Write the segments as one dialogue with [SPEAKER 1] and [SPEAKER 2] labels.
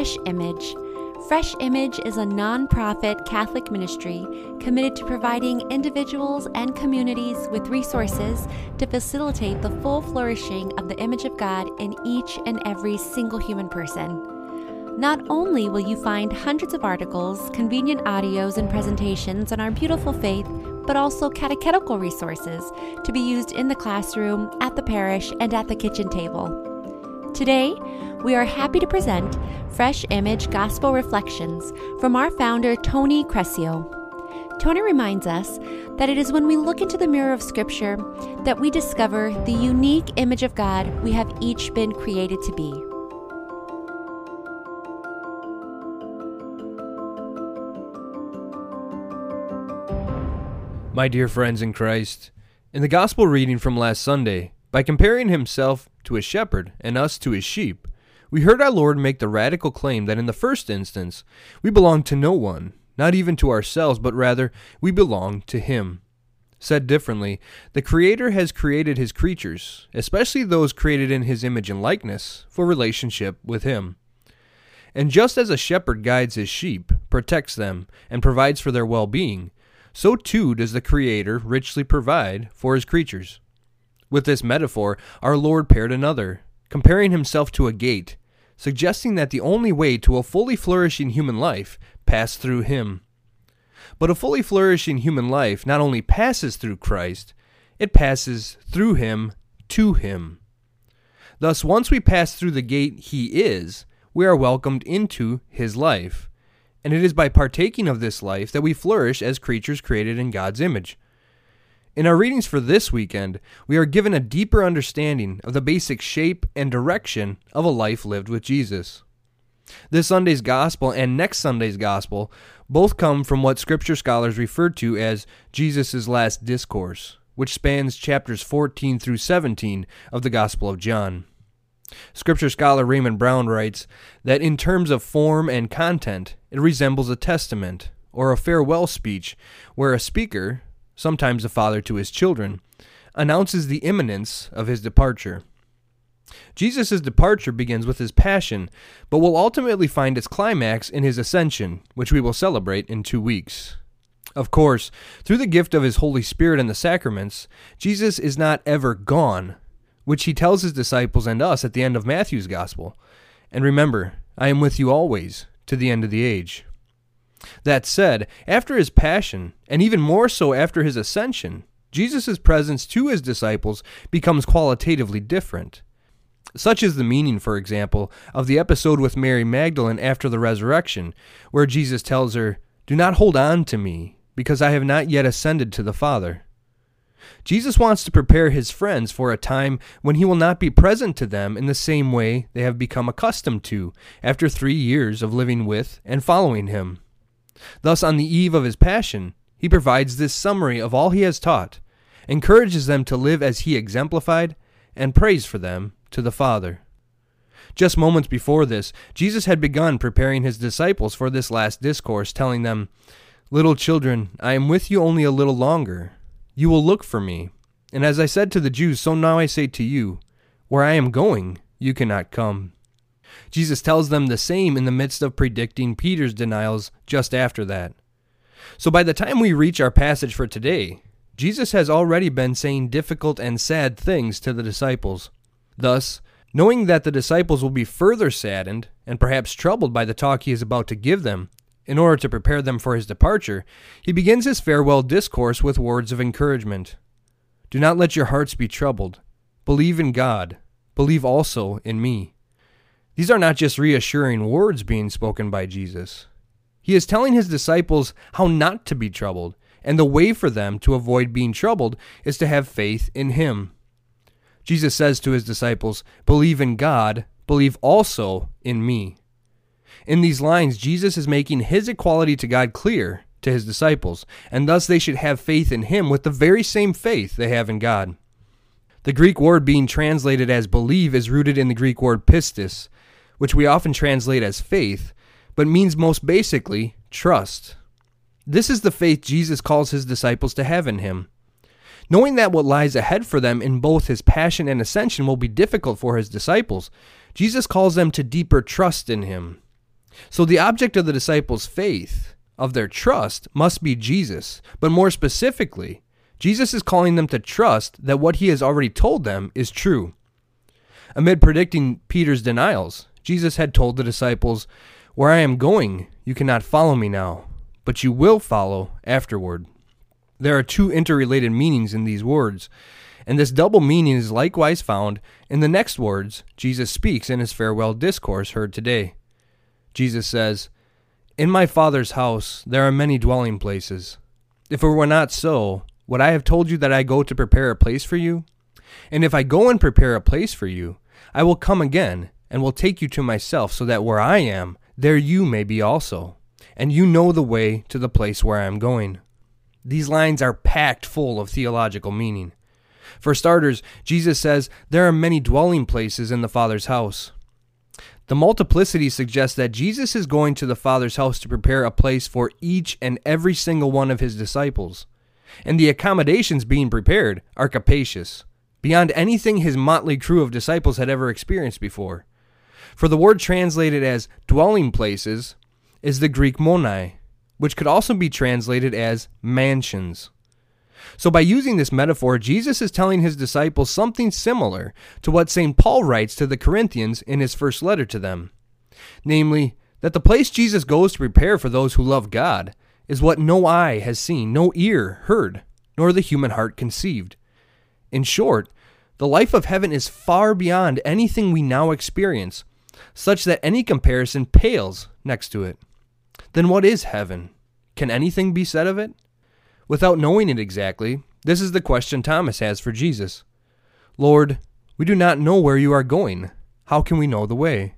[SPEAKER 1] Fresh Image. Fresh Image is a nonprofit Catholic ministry committed to providing individuals and communities with resources to facilitate the full flourishing of the image of God in each and every single human person. Not only will you find hundreds of articles, convenient audios, and presentations on our beautiful faith, but also catechetical resources to be used in the classroom, at the parish, and at the kitchen table. Today, we are happy to present Fresh Image Gospel Reflections from our founder, Tony Crescio. Tony reminds us that it is when we look into the mirror of Scripture that we discover the unique image of God we have each been created to be.
[SPEAKER 2] My dear friends in Christ, in the Gospel reading from last Sunday, by comparing himself to a shepherd and us to his sheep, we heard our Lord make the radical claim that in the first instance, we belong to no one, not even to ourselves, but rather we belong to Him. Said differently, the Creator has created His creatures, especially those created in His image and likeness, for relationship with Him. And just as a shepherd guides his sheep, protects them, and provides for their well being, so too does the Creator richly provide for His creatures. With this metaphor, our Lord paired another, comparing himself to a gate, suggesting that the only way to a fully flourishing human life passed through him. But a fully flourishing human life not only passes through Christ, it passes through him to him. Thus, once we pass through the gate he is, we are welcomed into his life. And it is by partaking of this life that we flourish as creatures created in God's image. In our readings for this weekend, we are given a deeper understanding of the basic shape and direction of a life lived with Jesus. This Sunday's Gospel and next Sunday's Gospel both come from what Scripture scholars refer to as Jesus' last discourse, which spans chapters 14 through 17 of the Gospel of John. Scripture scholar Raymond Brown writes that in terms of form and content, it resembles a testament or a farewell speech where a speaker, sometimes a father to his children, announces the imminence of his departure. Jesus' departure begins with his passion, but will ultimately find its climax in his ascension, which we will celebrate in two weeks. Of course, through the gift of his Holy Spirit and the sacraments, Jesus is not ever gone, which he tells his disciples and us at the end of Matthew's Gospel. And remember, I am with you always, to the end of the age. That said, after his passion, and even more so after his ascension, Jesus' presence to his disciples becomes qualitatively different. Such is the meaning, for example, of the episode with Mary Magdalene after the resurrection, where Jesus tells her, Do not hold on to me, because I have not yet ascended to the Father. Jesus wants to prepare his friends for a time when he will not be present to them in the same way they have become accustomed to after three years of living with and following him. Thus, on the eve of his passion, he provides this summary of all he has taught, encourages them to live as he exemplified, and prays for them to the Father. Just moments before this, Jesus had begun preparing his disciples for this last discourse, telling them, Little children, I am with you only a little longer. You will look for me. And as I said to the Jews, so now I say to you, Where I am going, you cannot come. Jesus tells them the same in the midst of predicting Peter's denials just after that. So by the time we reach our passage for today, Jesus has already been saying difficult and sad things to the disciples. Thus, knowing that the disciples will be further saddened and perhaps troubled by the talk he is about to give them, in order to prepare them for his departure, he begins his farewell discourse with words of encouragement. Do not let your hearts be troubled. Believe in God. Believe also in me. These are not just reassuring words being spoken by Jesus. He is telling his disciples how not to be troubled, and the way for them to avoid being troubled is to have faith in him. Jesus says to his disciples, Believe in God, believe also in me. In these lines, Jesus is making his equality to God clear to his disciples, and thus they should have faith in him with the very same faith they have in God. The Greek word being translated as believe is rooted in the Greek word pistis, which we often translate as faith, but means most basically trust. This is the faith Jesus calls his disciples to have in him. Knowing that what lies ahead for them in both his passion and ascension will be difficult for his disciples, Jesus calls them to deeper trust in him. So the object of the disciples' faith, of their trust, must be Jesus. But more specifically, Jesus is calling them to trust that what he has already told them is true. Amid predicting Peter's denials, Jesus had told the disciples, Where I am going, you cannot follow me now, but you will follow afterward. There are two interrelated meanings in these words, and this double meaning is likewise found in the next words Jesus speaks in his farewell discourse heard today. Jesus says, In my Father's house there are many dwelling places. If it were not so, would I have told you that I go to prepare a place for you? And if I go and prepare a place for you, I will come again and will take you to myself, so that where I am, there you may be also. And you know the way to the place where I am going. These lines are packed full of theological meaning. For starters, Jesus says there are many dwelling places in the Father's house. The multiplicity suggests that Jesus is going to the Father's house to prepare a place for each and every single one of his disciples. And the accommodations being prepared are capacious, beyond anything his motley crew of disciples had ever experienced before. For the word translated as dwelling places is the Greek monai, which could also be translated as mansions. So, by using this metaphor, Jesus is telling his disciples something similar to what St. Paul writes to the Corinthians in his first letter to them namely, that the place Jesus goes to prepare for those who love God is what no eye has seen, no ear heard, nor the human heart conceived. In short, the life of heaven is far beyond anything we now experience, such that any comparison pales next to it. Then what is heaven? Can anything be said of it? Without knowing it exactly, this is the question Thomas has for Jesus Lord, we do not know where you are going. How can we know the way?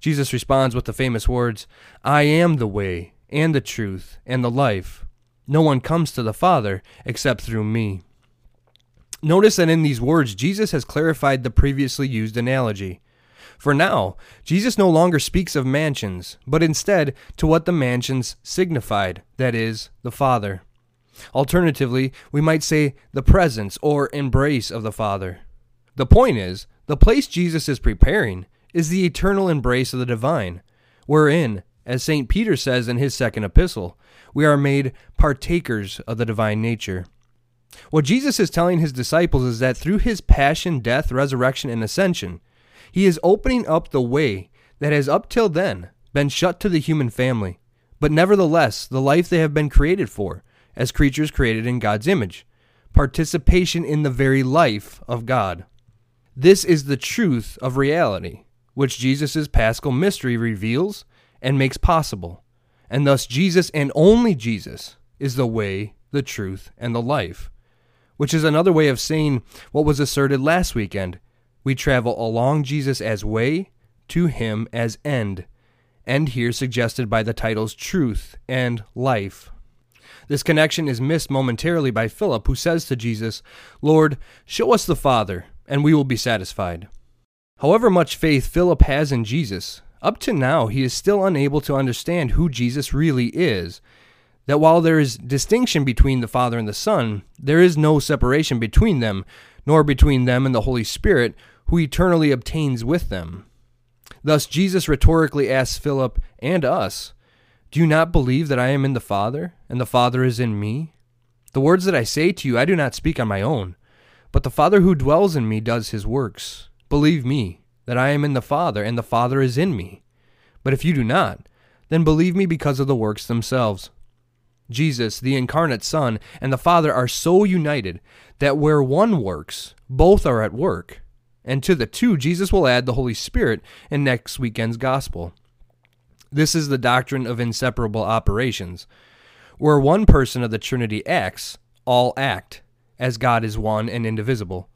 [SPEAKER 2] Jesus responds with the famous words I am the way, and the truth, and the life. No one comes to the Father except through me. Notice that in these words, Jesus has clarified the previously used analogy. For now, Jesus no longer speaks of mansions, but instead to what the mansions signified, that is, the Father. Alternatively, we might say the presence or embrace of the Father. The point is, the place Jesus is preparing is the eternal embrace of the divine, wherein, as St. Peter says in his second epistle, we are made partakers of the divine nature. What Jesus is telling his disciples is that through his passion, death, resurrection, and ascension, he is opening up the way that has up till then been shut to the human family, but nevertheless the life they have been created for, as creatures created in God's image, participation in the very life of God. This is the truth of reality, which Jesus' paschal mystery reveals and makes possible. And thus, Jesus and only Jesus is the way, the truth, and the life, which is another way of saying what was asserted last weekend we travel along Jesus as way, to him as end. End here suggested by the titles truth and life. This connection is missed momentarily by Philip, who says to Jesus, Lord, show us the Father, and we will be satisfied. However much faith Philip has in Jesus, up to now he is still unable to understand who Jesus really is. That while there is distinction between the Father and the Son, there is no separation between them, nor between them and the Holy Spirit, who eternally obtains with them. Thus, Jesus rhetorically asks Philip and us, Do you not believe that I am in the Father, and the Father is in me? The words that I say to you I do not speak on my own, but the Father who dwells in me does his works. Believe me, that I am in the Father, and the Father is in me. But if you do not, then believe me because of the works themselves. Jesus, the incarnate Son, and the Father are so united that where one works, both are at work. And to the two, Jesus will add the Holy Spirit in next weekend's gospel. This is the doctrine of inseparable operations. Where one person of the Trinity acts, all act, as God is one and indivisible.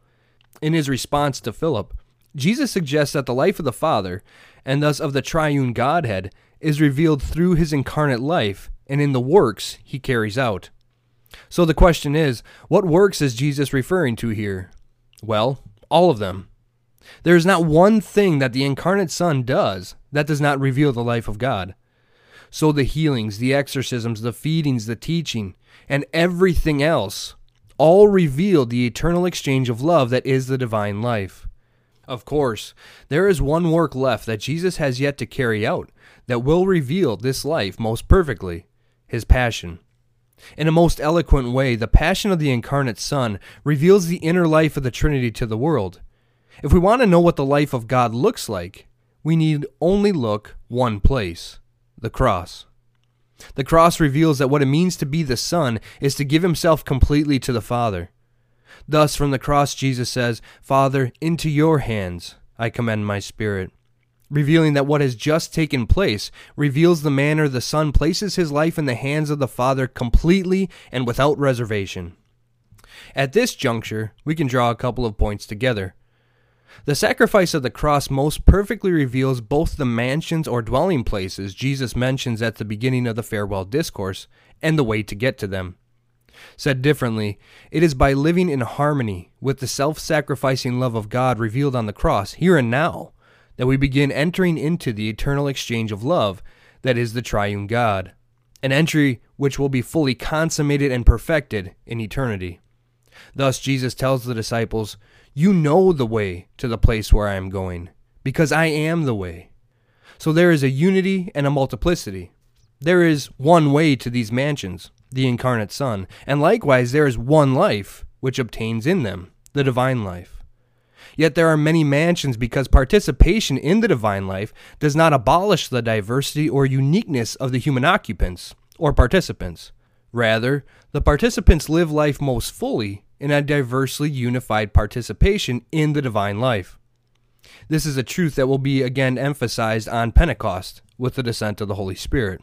[SPEAKER 2] In his response to Philip, Jesus suggests that the life of the Father, and thus of the triune Godhead, is revealed through his incarnate life and in the works he carries out. So the question is, what works is Jesus referring to here? Well, all of them. There is not one thing that the incarnate Son does that does not reveal the life of God. So the healings, the exorcisms, the feedings, the teaching, and everything else all reveal the eternal exchange of love that is the divine life. Of course, there is one work left that Jesus has yet to carry out that will reveal this life most perfectly his passion. In a most eloquent way, the passion of the incarnate Son reveals the inner life of the Trinity to the world. If we want to know what the life of God looks like, we need only look one place the cross. The cross reveals that what it means to be the Son is to give himself completely to the Father. Thus, from the cross, Jesus says, Father, into your hands I commend my spirit. Revealing that what has just taken place reveals the manner the Son places his life in the hands of the Father completely and without reservation. At this juncture, we can draw a couple of points together. The sacrifice of the cross most perfectly reveals both the mansions or dwelling places Jesus mentions at the beginning of the farewell discourse and the way to get to them. Said differently, it is by living in harmony with the self sacrificing love of God revealed on the cross, here and now, that we begin entering into the eternal exchange of love that is the triune God, an entry which will be fully consummated and perfected in eternity. Thus, Jesus tells the disciples, You know the way to the place where I am going, because I am the way. So there is a unity and a multiplicity. There is one way to these mansions, the incarnate Son, and likewise there is one life which obtains in them, the divine life. Yet there are many mansions because participation in the divine life does not abolish the diversity or uniqueness of the human occupants or participants. Rather, the participants live life most fully in a diversely unified participation in the divine life. This is a truth that will be again emphasized on Pentecost with the descent of the Holy Spirit.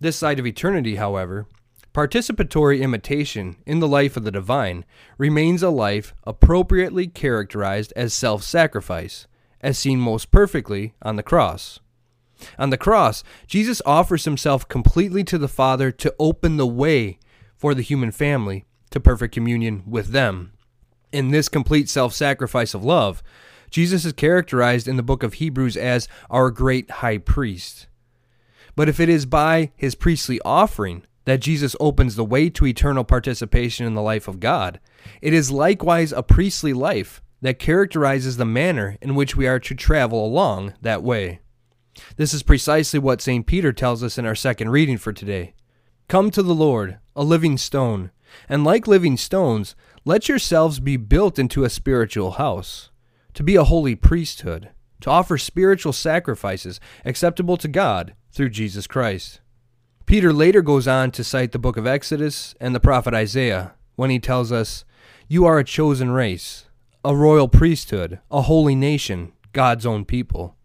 [SPEAKER 2] This side of eternity, however, participatory imitation in the life of the divine remains a life appropriately characterized as self sacrifice, as seen most perfectly on the cross. On the cross, Jesus offers himself completely to the Father to open the way for the human family to perfect communion with them. In this complete self sacrifice of love, Jesus is characterized in the book of Hebrews as our great high priest. But if it is by his priestly offering that Jesus opens the way to eternal participation in the life of God, it is likewise a priestly life that characterizes the manner in which we are to travel along that way. This is precisely what St. Peter tells us in our second reading for today. Come to the Lord, a living stone, and like living stones, let yourselves be built into a spiritual house, to be a holy priesthood, to offer spiritual sacrifices acceptable to God through Jesus Christ. Peter later goes on to cite the book of Exodus and the prophet Isaiah when he tells us, You are a chosen race, a royal priesthood, a holy nation, God's own people.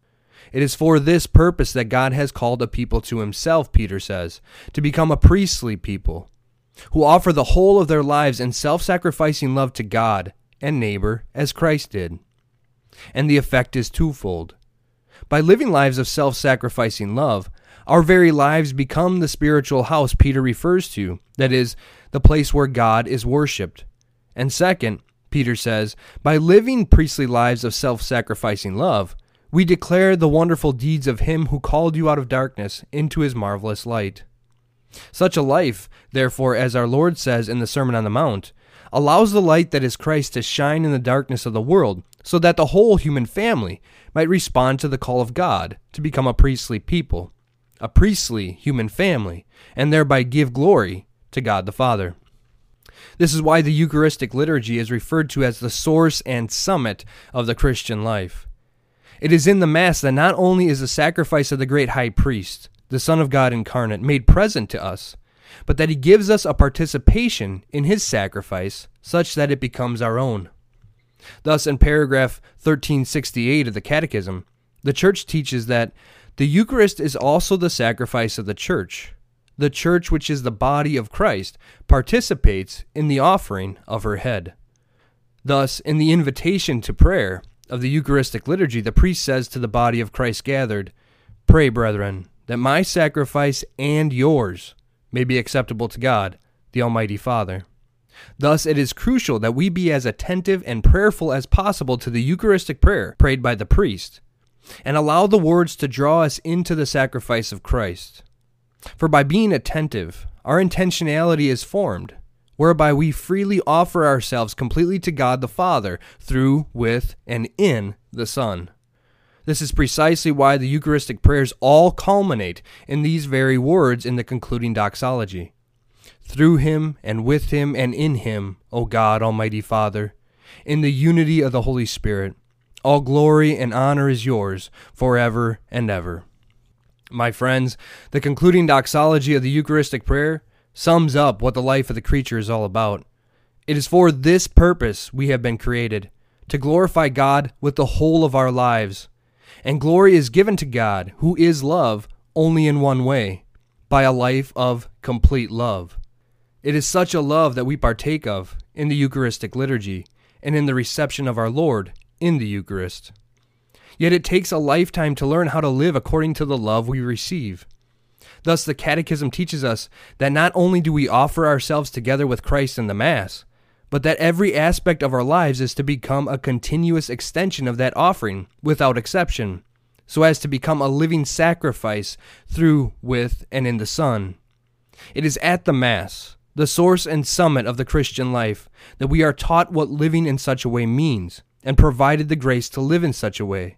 [SPEAKER 2] It is for this purpose that God has called a people to himself, Peter says, to become a priestly people, who offer the whole of their lives in self sacrificing love to God and neighbor as Christ did. And the effect is twofold. By living lives of self sacrificing love, our very lives become the spiritual house Peter refers to, that is, the place where God is worshiped. And second, Peter says, by living priestly lives of self sacrificing love, we declare the wonderful deeds of him who called you out of darkness into his marvelous light. Such a life, therefore, as our Lord says in the Sermon on the Mount, allows the light that is Christ to shine in the darkness of the world, so that the whole human family might respond to the call of God to become a priestly people, a priestly human family, and thereby give glory to God the Father. This is why the Eucharistic liturgy is referred to as the source and summit of the Christian life. It is in the Mass that not only is the sacrifice of the great high priest, the Son of God incarnate, made present to us, but that he gives us a participation in his sacrifice such that it becomes our own. Thus, in paragraph 1368 of the Catechism, the Church teaches that the Eucharist is also the sacrifice of the Church. The Church, which is the body of Christ, participates in the offering of her head. Thus, in the invitation to prayer of the Eucharistic liturgy, the priest says to the body of Christ gathered, Pray, brethren, that my sacrifice and yours may be acceptable to God, the Almighty Father. Thus, it is crucial that we be as attentive and prayerful as possible to the Eucharistic prayer prayed by the priest, and allow the words to draw us into the sacrifice of Christ. For by being attentive, our intentionality is formed, whereby we freely offer ourselves completely to God the Father through, with, and in the Son. This is precisely why the Eucharistic prayers all culminate in these very words in the concluding doxology. Through him, and with him, and in him, O God, Almighty Father, in the unity of the Holy Spirit, all glory and honor is yours forever and ever. My friends, the concluding doxology of the Eucharistic prayer sums up what the life of the creature is all about. It is for this purpose we have been created to glorify God with the whole of our lives. And glory is given to God, who is love, only in one way by a life of complete love. It is such a love that we partake of in the Eucharistic liturgy and in the reception of our Lord in the Eucharist. Yet it takes a lifetime to learn how to live according to the love we receive. Thus, the Catechism teaches us that not only do we offer ourselves together with Christ in the Mass, but that every aspect of our lives is to become a continuous extension of that offering, without exception, so as to become a living sacrifice through, with, and in the Son. It is at the Mass, the source and summit of the Christian life, that we are taught what living in such a way means, and provided the grace to live in such a way,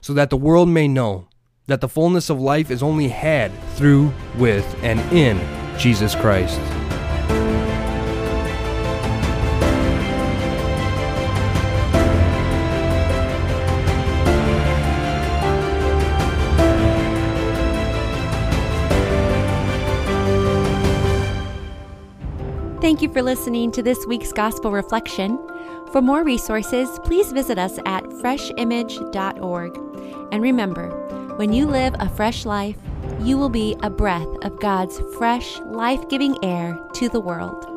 [SPEAKER 2] so that the world may know that the fullness of life is only had through, with, and in Jesus Christ.
[SPEAKER 1] Thank you for listening to this week's Gospel Reflection. For more resources, please visit us at freshimage.org. And remember, when you live a fresh life, you will be a breath of God's fresh, life giving air to the world.